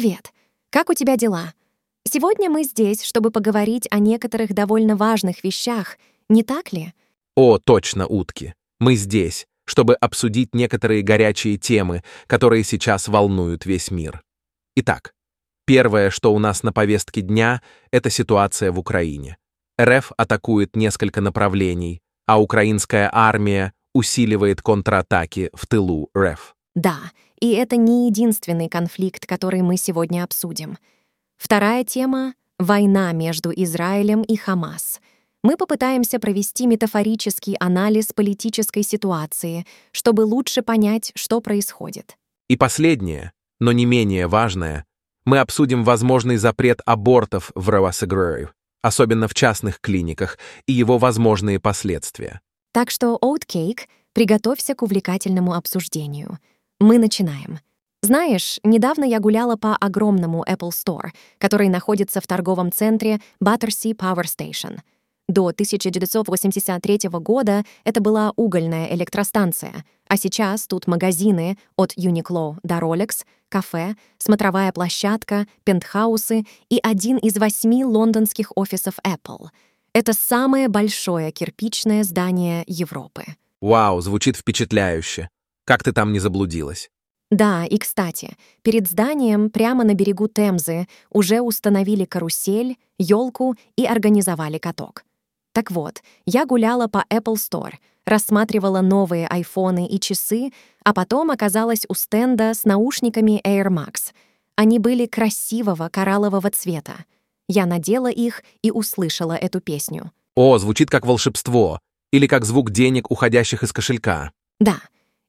Привет! Как у тебя дела? Сегодня мы здесь, чтобы поговорить о некоторых довольно важных вещах, не так ли? О, точно, утки. Мы здесь, чтобы обсудить некоторые горячие темы, которые сейчас волнуют весь мир. Итак, первое, что у нас на повестке дня, это ситуация в Украине. РФ атакует несколько направлений, а украинская армия усиливает контратаки в тылу РФ. Да, и это не единственный конфликт, который мы сегодня обсудим. Вторая тема — война между Израилем и Хамас. Мы попытаемся провести метафорический анализ политической ситуации, чтобы лучше понять, что происходит. И последнее, но не менее важное, мы обсудим возможный запрет абортов в Равасагрою, особенно в частных клиниках, и его возможные последствия. Так что, Oatcake, приготовься к увлекательному обсуждению. Мы начинаем. Знаешь, недавно я гуляла по огромному Apple Store, который находится в торговом центре Battersea Power Station. До 1983 года это была угольная электростанция, а сейчас тут магазины от Uniqlo до Rolex, кафе, смотровая площадка, пентхаусы и один из восьми лондонских офисов Apple. Это самое большое кирпичное здание Европы. Вау, звучит впечатляюще. Как ты там не заблудилась? Да, и кстати, перед зданием прямо на берегу Темзы уже установили карусель, елку и организовали каток. Так вот, я гуляла по Apple Store, рассматривала новые айфоны и часы, а потом оказалась у стенда с наушниками Air Max. Они были красивого кораллового цвета. Я надела их и услышала эту песню. О, звучит как волшебство. Или как звук денег, уходящих из кошелька. Да.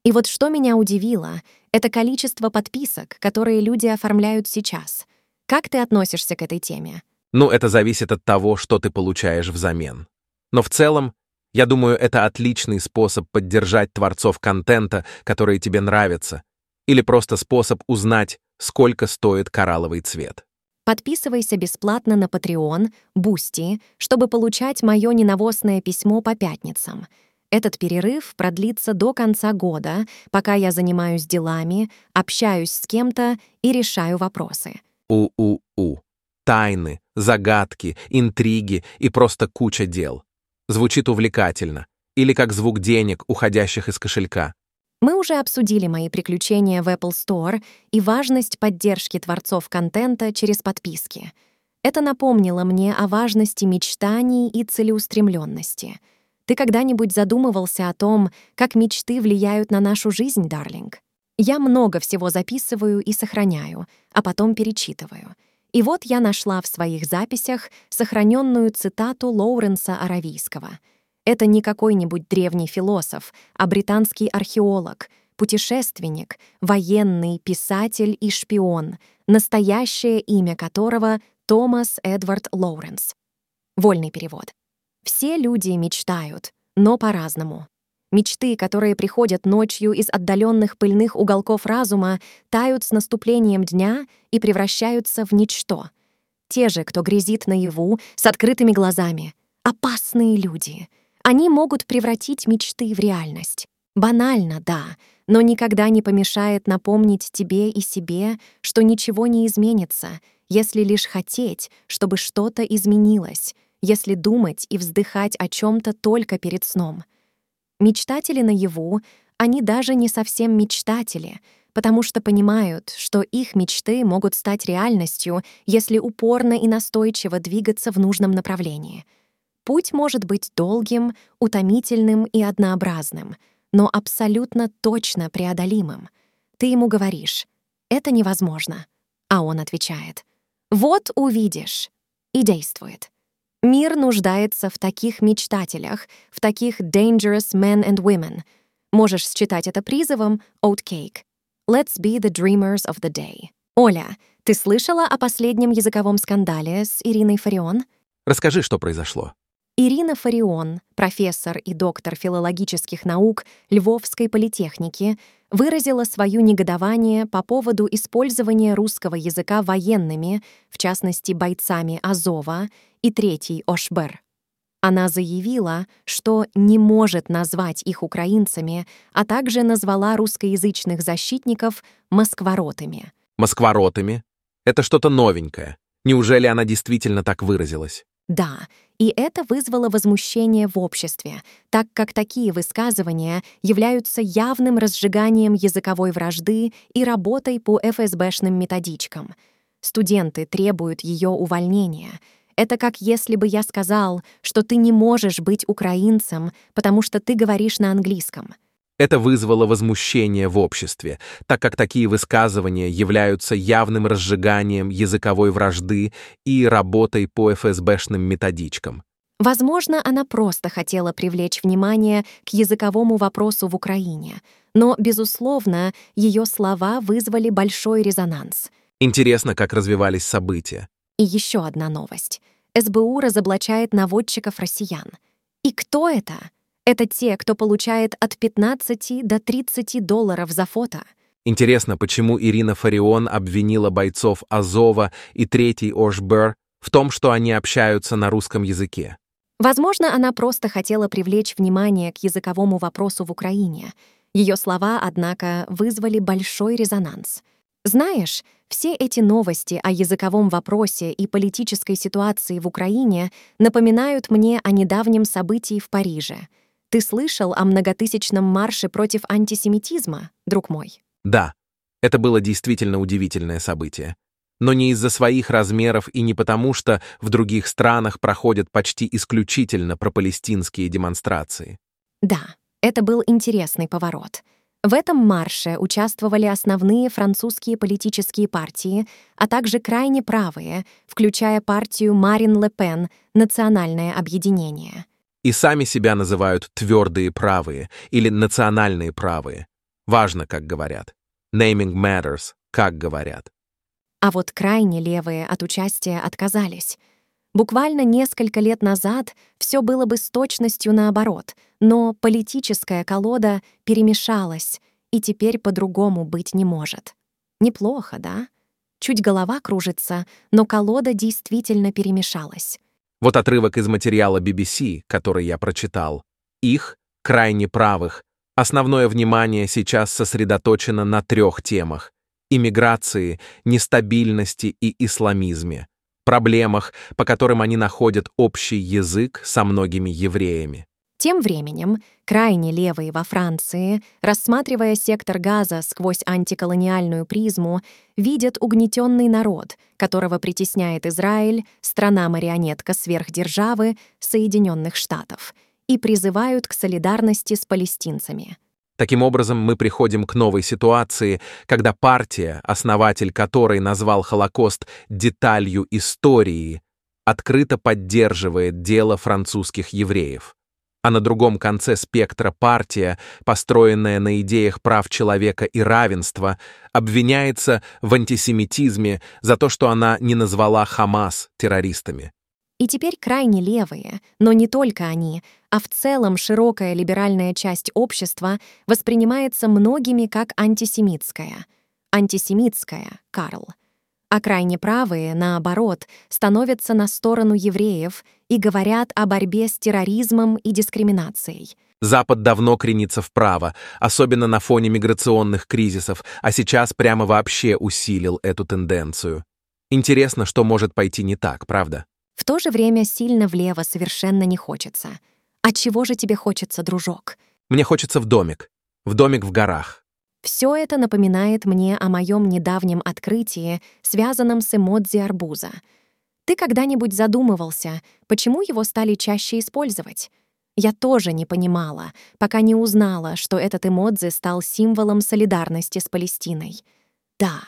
И вот что меня удивило, это количество подписок, которые люди оформляют сейчас. Как ты относишься к этой теме? Ну, это зависит от того, что ты получаешь взамен. Но в целом, я думаю, это отличный способ поддержать творцов контента, которые тебе нравятся, или просто способ узнать, сколько стоит коралловый цвет. Подписывайся бесплатно на Patreon, Boosty, чтобы получать мое ненавозное письмо по пятницам — этот перерыв продлится до конца года, пока я занимаюсь делами, общаюсь с кем-то и решаю вопросы. У-у-у. Тайны, загадки, интриги и просто куча дел. Звучит увлекательно. Или как звук денег, уходящих из кошелька. Мы уже обсудили мои приключения в Apple Store и важность поддержки творцов контента через подписки. Это напомнило мне о важности мечтаний и целеустремленности — ты когда-нибудь задумывался о том, как мечты влияют на нашу жизнь, Дарлинг? Я много всего записываю и сохраняю, а потом перечитываю. И вот я нашла в своих записях сохраненную цитату Лоуренса Аравийского. Это не какой-нибудь древний философ, а британский археолог, путешественник, военный, писатель и шпион, настоящее имя которого Томас Эдвард Лоуренс. Вольный перевод. Все люди мечтают, но по-разному. Мечты, которые приходят ночью из отдаленных пыльных уголков разума, тают с наступлением дня и превращаются в ничто. Те же, кто грезит наяву, с открытыми глазами. Опасные люди. Они могут превратить мечты в реальность. Банально, да, но никогда не помешает напомнить тебе и себе, что ничего не изменится, если лишь хотеть, чтобы что-то изменилось — если думать и вздыхать о чем-то только перед сном. Мечтатели наяву, они даже не совсем мечтатели, потому что понимают, что их мечты могут стать реальностью, если упорно и настойчиво двигаться в нужном направлении. Путь может быть долгим, утомительным и однообразным, но абсолютно точно преодолимым. Ты ему говоришь «это невозможно», а он отвечает «вот увидишь» и действует. Мир нуждается в таких мечтателях, в таких dangerous men and women. Можешь считать это призывом Oatcake. Let's be the dreamers of the day. Оля, ты слышала о последнем языковом скандале с Ириной Фарион? Расскажи, что произошло. Ирина Фарион, профессор и доктор филологических наук Львовской политехники, выразила свое негодование по поводу использования русского языка военными, в частности бойцами Азова и Третий Ошбер. Она заявила, что не может назвать их украинцами, а также назвала русскоязычных защитников «москворотами». Москворотами? Это что-то новенькое. Неужели она действительно так выразилась? Да, и это вызвало возмущение в обществе, так как такие высказывания являются явным разжиганием языковой вражды и работой по ФСБшным методичкам. Студенты требуют ее увольнения. Это как если бы я сказал, что ты не можешь быть украинцем, потому что ты говоришь на английском. Это вызвало возмущение в обществе, так как такие высказывания являются явным разжиганием языковой вражды и работой по ФСБшным методичкам. Возможно, она просто хотела привлечь внимание к языковому вопросу в Украине, но, безусловно, ее слова вызвали большой резонанс. Интересно, как развивались события. И еще одна новость. СБУ разоблачает наводчиков россиян. И кто это? Это те, кто получает от 15 до 30 долларов за фото. Интересно, почему Ирина Фарион обвинила бойцов Азова и третий Ошбер в том, что они общаются на русском языке. Возможно, она просто хотела привлечь внимание к языковому вопросу в Украине. Ее слова, однако, вызвали большой резонанс. Знаешь, все эти новости о языковом вопросе и политической ситуации в Украине напоминают мне о недавнем событии в Париже — ты слышал о многотысячном марше против антисемитизма, друг мой? Да, это было действительно удивительное событие. Но не из-за своих размеров и не потому, что в других странах проходят почти исключительно пропалестинские демонстрации. Да, это был интересный поворот. В этом марше участвовали основные французские политические партии, а также крайне правые, включая партию Марин Ле Пен «Национальное объединение» и сами себя называют твердые правые или национальные правые. Важно, как говорят. Naming matters, как говорят. А вот крайне левые от участия отказались. Буквально несколько лет назад все было бы с точностью наоборот, но политическая колода перемешалась, и теперь по-другому быть не может. Неплохо, да? Чуть голова кружится, но колода действительно перемешалась. Вот отрывок из материала BBC, который я прочитал. Их, крайне правых, основное внимание сейчас сосредоточено на трех темах — иммиграции, нестабильности и исламизме, проблемах, по которым они находят общий язык со многими евреями. Тем временем, крайне левые во Франции, рассматривая сектор газа сквозь антиколониальную призму, видят угнетенный народ, которого притесняет Израиль, страна-марионетка сверхдержавы Соединенных Штатов, и призывают к солидарности с палестинцами. Таким образом, мы приходим к новой ситуации, когда партия, основатель которой назвал Холокост деталью истории, открыто поддерживает дело французских евреев а на другом конце спектра партия, построенная на идеях прав человека и равенства, обвиняется в антисемитизме за то, что она не назвала Хамас террористами. И теперь крайне левые, но не только они, а в целом широкая либеральная часть общества воспринимается многими как антисемитская. Антисемитская, Карл а крайне правые, наоборот, становятся на сторону евреев и говорят о борьбе с терроризмом и дискриминацией. Запад давно кренится вправо, особенно на фоне миграционных кризисов, а сейчас прямо вообще усилил эту тенденцию. Интересно, что может пойти не так, правда? В то же время сильно влево совершенно не хочется. А чего же тебе хочется, дружок? Мне хочется в домик. В домик в горах. Все это напоминает мне о моем недавнем открытии, связанном с эмодзи арбуза. Ты когда-нибудь задумывался, почему его стали чаще использовать? Я тоже не понимала, пока не узнала, что этот эмодзи стал символом солидарности с Палестиной. Да,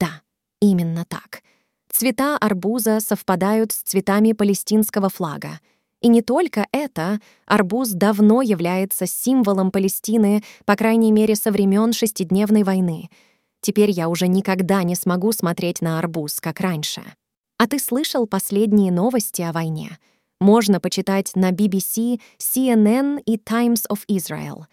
да, именно так. Цвета арбуза совпадают с цветами палестинского флага — и не только это, арбуз давно является символом Палестины, по крайней мере, со времен Шестидневной войны. Теперь я уже никогда не смогу смотреть на арбуз, как раньше. А ты слышал последние новости о войне? Можно почитать на BBC, CNN и Times of Israel.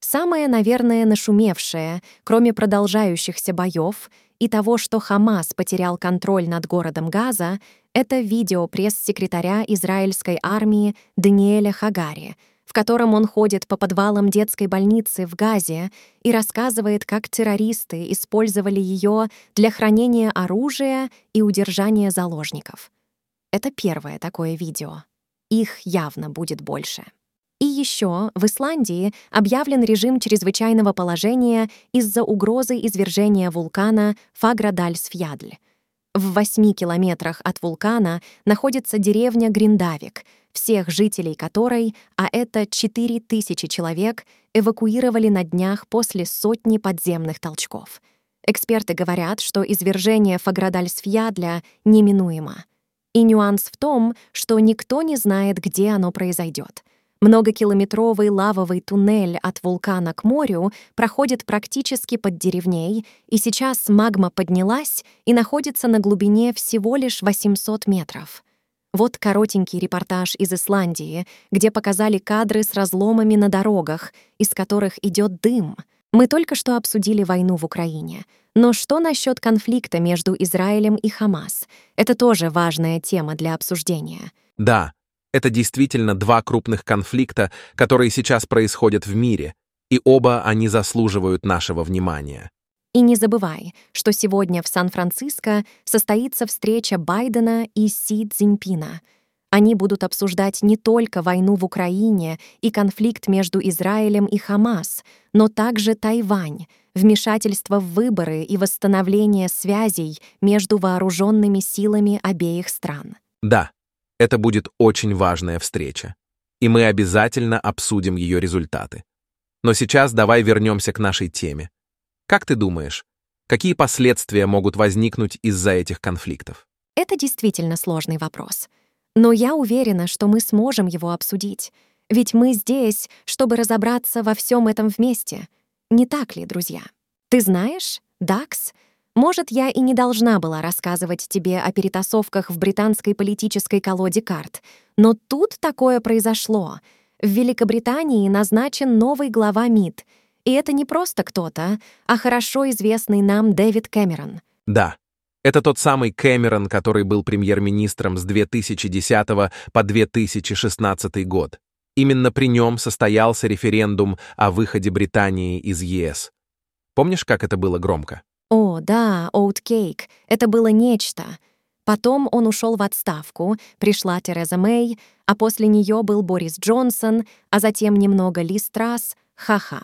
Самое, наверное, нашумевшее, кроме продолжающихся боев, и того, что Хамас потерял контроль над городом Газа, это видео пресс-секретаря израильской армии Даниэля Хагари, в котором он ходит по подвалам детской больницы в Газе и рассказывает, как террористы использовали ее для хранения оружия и удержания заложников. Это первое такое видео. Их явно будет больше. И еще в Исландии объявлен режим чрезвычайного положения из-за угрозы извержения вулкана Фаградальсфьядль. В восьми километрах от вулкана находится деревня Гриндавик — всех жителей которой, а это 4000 человек, эвакуировали на днях после сотни подземных толчков. Эксперты говорят, что извержение Фаградальсфьядля неминуемо. И нюанс в том, что никто не знает, где оно произойдет. Многокилометровый лавовый туннель от вулкана к морю проходит практически под деревней, и сейчас магма поднялась и находится на глубине всего лишь 800 метров. Вот коротенький репортаж из Исландии, где показали кадры с разломами на дорогах, из которых идет дым. Мы только что обсудили войну в Украине. Но что насчет конфликта между Израилем и Хамас? Это тоже важная тема для обсуждения. Да, это действительно два крупных конфликта, которые сейчас происходят в мире, и оба они заслуживают нашего внимания. И не забывай, что сегодня в Сан-Франциско состоится встреча Байдена и Си Цзиньпина. Они будут обсуждать не только войну в Украине и конфликт между Израилем и Хамас, но также Тайвань, вмешательство в выборы и восстановление связей между вооруженными силами обеих стран. Да, это будет очень важная встреча. И мы обязательно обсудим ее результаты. Но сейчас давай вернемся к нашей теме. Как ты думаешь, какие последствия могут возникнуть из-за этих конфликтов? Это действительно сложный вопрос. Но я уверена, что мы сможем его обсудить. Ведь мы здесь, чтобы разобраться во всем этом вместе. Не так ли, друзья? Ты знаешь, Дакс, может, я и не должна была рассказывать тебе о перетасовках в британской политической колоде карт, но тут такое произошло. В Великобритании назначен новый глава МИД — и это не просто кто-то, а хорошо известный нам Дэвид Кэмерон. Да, это тот самый Кэмерон, который был премьер-министром с 2010 по 2016 год. Именно при нем состоялся референдум о выходе Британии из ЕС. Помнишь, как это было громко? О, да, Оуткейк. Это было нечто. Потом он ушел в отставку, пришла Тереза Мэй, а после нее был Борис Джонсон, а затем немного Ли Страс, ха-ха.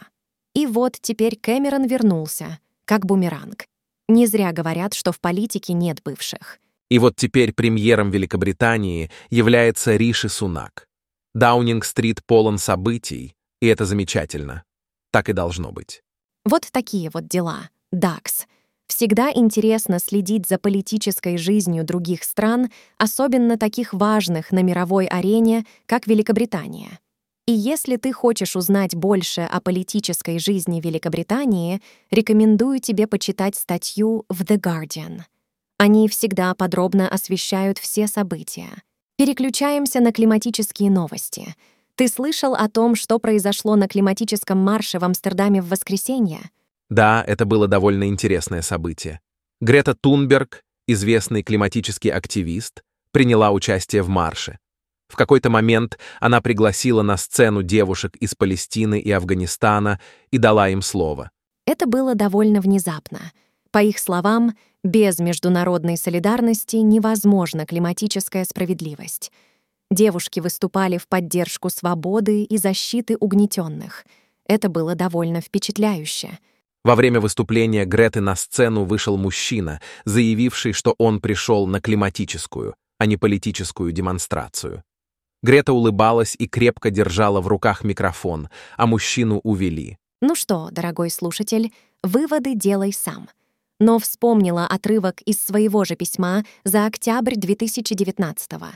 И вот теперь Кэмерон вернулся, как бумеранг. Не зря говорят, что в политике нет бывших. И вот теперь премьером Великобритании является Риши Сунак. Даунинг-стрит полон событий, и это замечательно. Так и должно быть. Вот такие вот дела. ДАКС. Всегда интересно следить за политической жизнью других стран, особенно таких важных на мировой арене, как Великобритания. И если ты хочешь узнать больше о политической жизни Великобритании, рекомендую тебе почитать статью в The Guardian. Они всегда подробно освещают все события. Переключаемся на климатические новости. Ты слышал о том, что произошло на климатическом марше в Амстердаме в воскресенье? Да, это было довольно интересное событие. Грета Тунберг, известный климатический активист, приняла участие в марше. В какой-то момент она пригласила на сцену девушек из Палестины и Афганистана и дала им слово. Это было довольно внезапно. По их словам, без международной солидарности невозможна климатическая справедливость. Девушки выступали в поддержку свободы и защиты угнетенных. Это было довольно впечатляюще. Во время выступления Греты на сцену вышел мужчина, заявивший, что он пришел на климатическую, а не политическую демонстрацию. Грета улыбалась и крепко держала в руках микрофон, а мужчину увели. Ну что, дорогой слушатель, выводы делай сам. Но вспомнила отрывок из своего же письма за октябрь 2019 -го.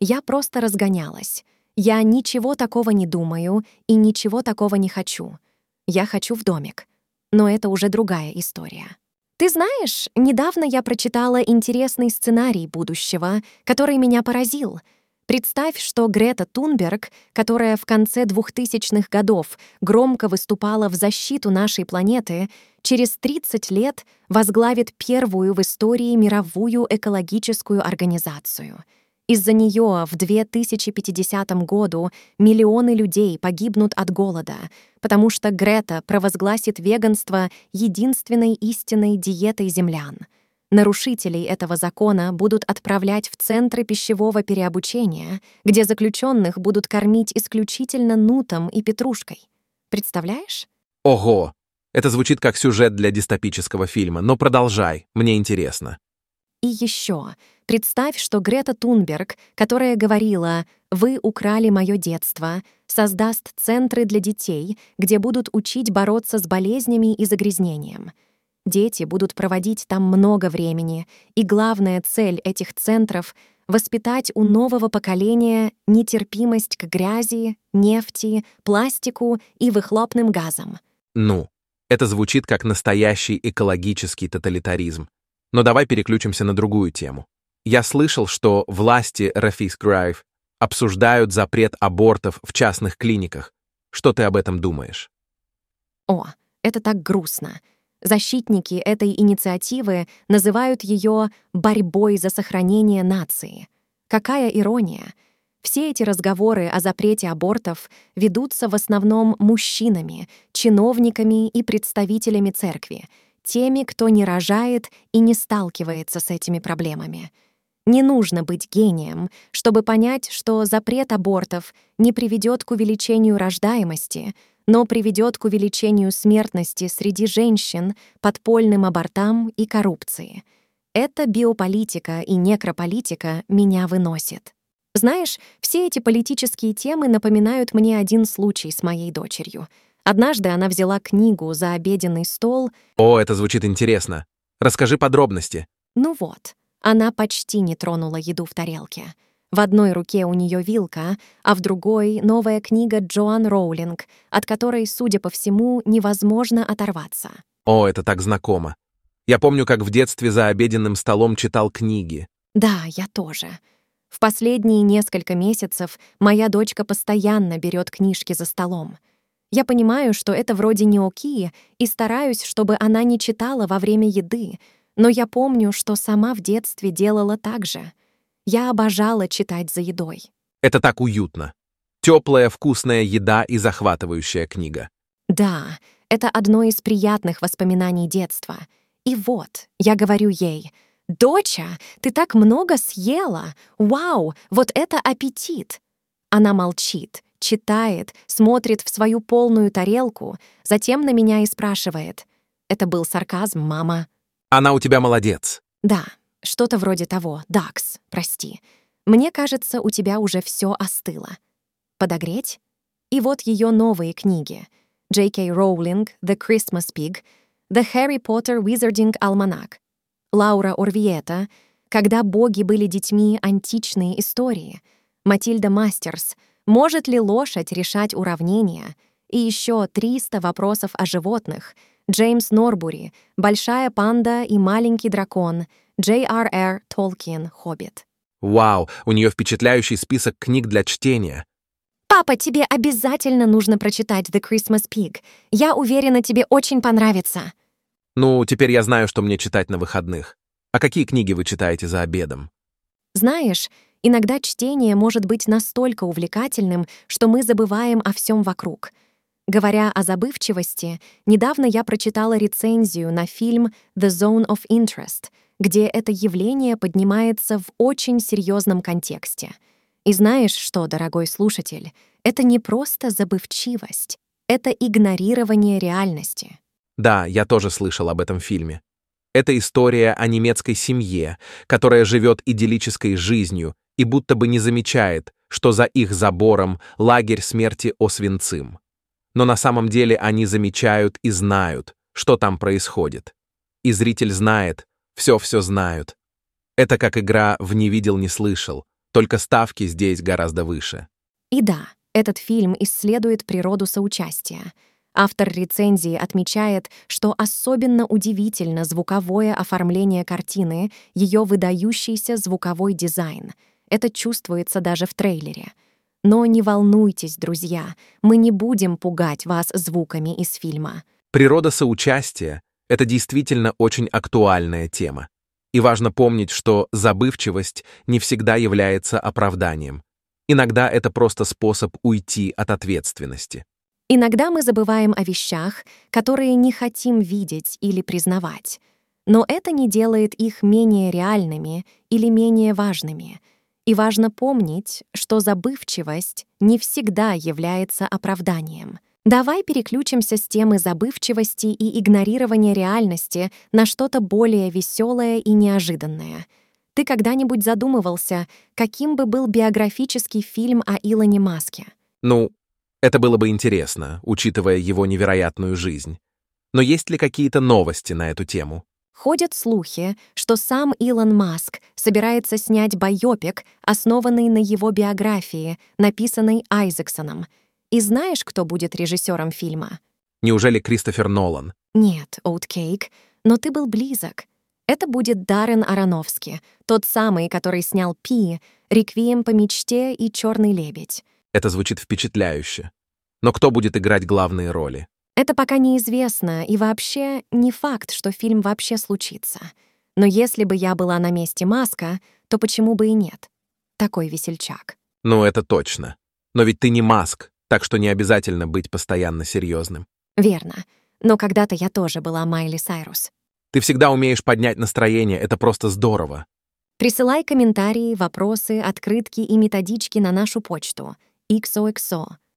Я просто разгонялась. Я ничего такого не думаю и ничего такого не хочу. Я хочу в домик. Но это уже другая история. Ты знаешь, недавно я прочитала интересный сценарий будущего, который меня поразил — Представь, что Грета Тунберг, которая в конце 2000-х годов громко выступала в защиту нашей планеты, через 30 лет возглавит первую в истории мировую экологическую организацию. Из-за нее в 2050 году миллионы людей погибнут от голода, потому что Грета провозгласит веганство единственной истинной диетой землян. Нарушителей этого закона будут отправлять в центры пищевого переобучения, где заключенных будут кормить исключительно нутом и петрушкой. Представляешь? Ого! Это звучит как сюжет для дистопического фильма, но продолжай, мне интересно. И еще, представь, что Грета Тунберг, которая говорила «Вы украли мое детство», создаст центры для детей, где будут учить бороться с болезнями и загрязнением. Дети будут проводить там много времени, и главная цель этих центров — воспитать у нового поколения нетерпимость к грязи, нефти, пластику и выхлопным газам. Ну, это звучит как настоящий экологический тоталитаризм. Но давай переключимся на другую тему. Я слышал, что власти Рафис Грайв обсуждают запрет абортов в частных клиниках. Что ты об этом думаешь? О, это так грустно. Защитники этой инициативы называют ее «борьбой за сохранение нации». Какая ирония! Все эти разговоры о запрете абортов ведутся в основном мужчинами, чиновниками и представителями церкви — теми, кто не рожает и не сталкивается с этими проблемами. Не нужно быть гением, чтобы понять, что запрет абортов не приведет к увеличению рождаемости, но приведет к увеличению смертности среди женщин, подпольным абортам и коррупции. Эта биополитика и некрополитика меня выносит. Знаешь, все эти политические темы напоминают мне один случай с моей дочерью — Однажды она взяла книгу за обеденный стол. О, это звучит интересно. Расскажи подробности. Ну вот, она почти не тронула еду в тарелке. В одной руке у нее вилка, а в другой — новая книга Джоан Роулинг, от которой, судя по всему, невозможно оторваться. О, это так знакомо. Я помню, как в детстве за обеденным столом читал книги. Да, я тоже. В последние несколько месяцев моя дочка постоянно берет книжки за столом — я понимаю, что это вроде не окей, и стараюсь, чтобы она не читала во время еды, но я помню, что сама в детстве делала так же. Я обожала читать за едой. Это так уютно. Теплая, вкусная еда и захватывающая книга. Да, это одно из приятных воспоминаний детства. И вот, я говорю ей, «Доча, ты так много съела! Вау, вот это аппетит!» Она молчит, читает, смотрит в свою полную тарелку, затем на меня и спрашивает. Это был сарказм, мама. Она у тебя молодец. Да, что-то вроде того. Дакс, прости. Мне кажется, у тебя уже все остыло. Подогреть? И вот ее новые книги. Кей Роулинг, The Christmas Pig, The Harry Potter Wizarding Almanac, Лаура Орвиета, «Когда боги были детьми. Античные истории», Матильда Мастерс — может ли лошадь решать уравнения? И еще 300 вопросов о животных. Джеймс Норбури, «Большая панда и маленький дракон», J.R.R. Толкин, «Хоббит». Вау, у нее впечатляющий список книг для чтения. «Папа, тебе обязательно нужно прочитать The Christmas Pig. Я уверена, тебе очень понравится». Ну, теперь я знаю, что мне читать на выходных. А какие книги вы читаете за обедом? Знаешь, Иногда чтение может быть настолько увлекательным, что мы забываем о всем вокруг. Говоря о забывчивости, недавно я прочитала рецензию на фильм «The Zone of Interest», где это явление поднимается в очень серьезном контексте. И знаешь что, дорогой слушатель, это не просто забывчивость, это игнорирование реальности. Да, я тоже слышал об этом фильме. Это история о немецкой семье, которая живет идиллической жизнью и будто бы не замечает, что за их забором лагерь смерти Освенцим. Но на самом деле они замечают и знают, что там происходит. И зритель знает, все-все знают. Это как игра в «не видел, не слышал», только ставки здесь гораздо выше. И да, этот фильм исследует природу соучастия. Автор рецензии отмечает, что особенно удивительно звуковое оформление картины, ее выдающийся звуковой дизайн — это чувствуется даже в трейлере. Но не волнуйтесь, друзья, мы не будем пугать вас звуками из фильма. Природа соучастия — это действительно очень актуальная тема. И важно помнить, что забывчивость не всегда является оправданием. Иногда это просто способ уйти от ответственности. Иногда мы забываем о вещах, которые не хотим видеть или признавать. Но это не делает их менее реальными или менее важными. И важно помнить, что забывчивость не всегда является оправданием. Давай переключимся с темы забывчивости и игнорирования реальности на что-то более веселое и неожиданное. Ты когда-нибудь задумывался, каким бы был биографический фильм о Илоне Маске? Ну, это было бы интересно, учитывая его невероятную жизнь. Но есть ли какие-то новости на эту тему? Ходят слухи, что сам Илон Маск собирается снять байопик, основанный на его биографии, написанной Айзексоном. И знаешь, кто будет режиссером фильма? Неужели Кристофер Нолан? Нет, Оуткейк, но ты был близок. Это будет Даррен Аронофски, тот самый, который снял «Пи», «Реквием по мечте» и «Черный лебедь». Это звучит впечатляюще. Но кто будет играть главные роли? Это пока неизвестно, и вообще не факт, что фильм вообще случится. Но если бы я была на месте Маска, то почему бы и нет? Такой весельчак. Ну, это точно. Но ведь ты не Маск, так что не обязательно быть постоянно серьезным. Верно. Но когда-то я тоже была Майли Сайрус. Ты всегда умеешь поднять настроение, это просто здорово. Присылай комментарии, вопросы, открытки и методички на нашу почту XOXO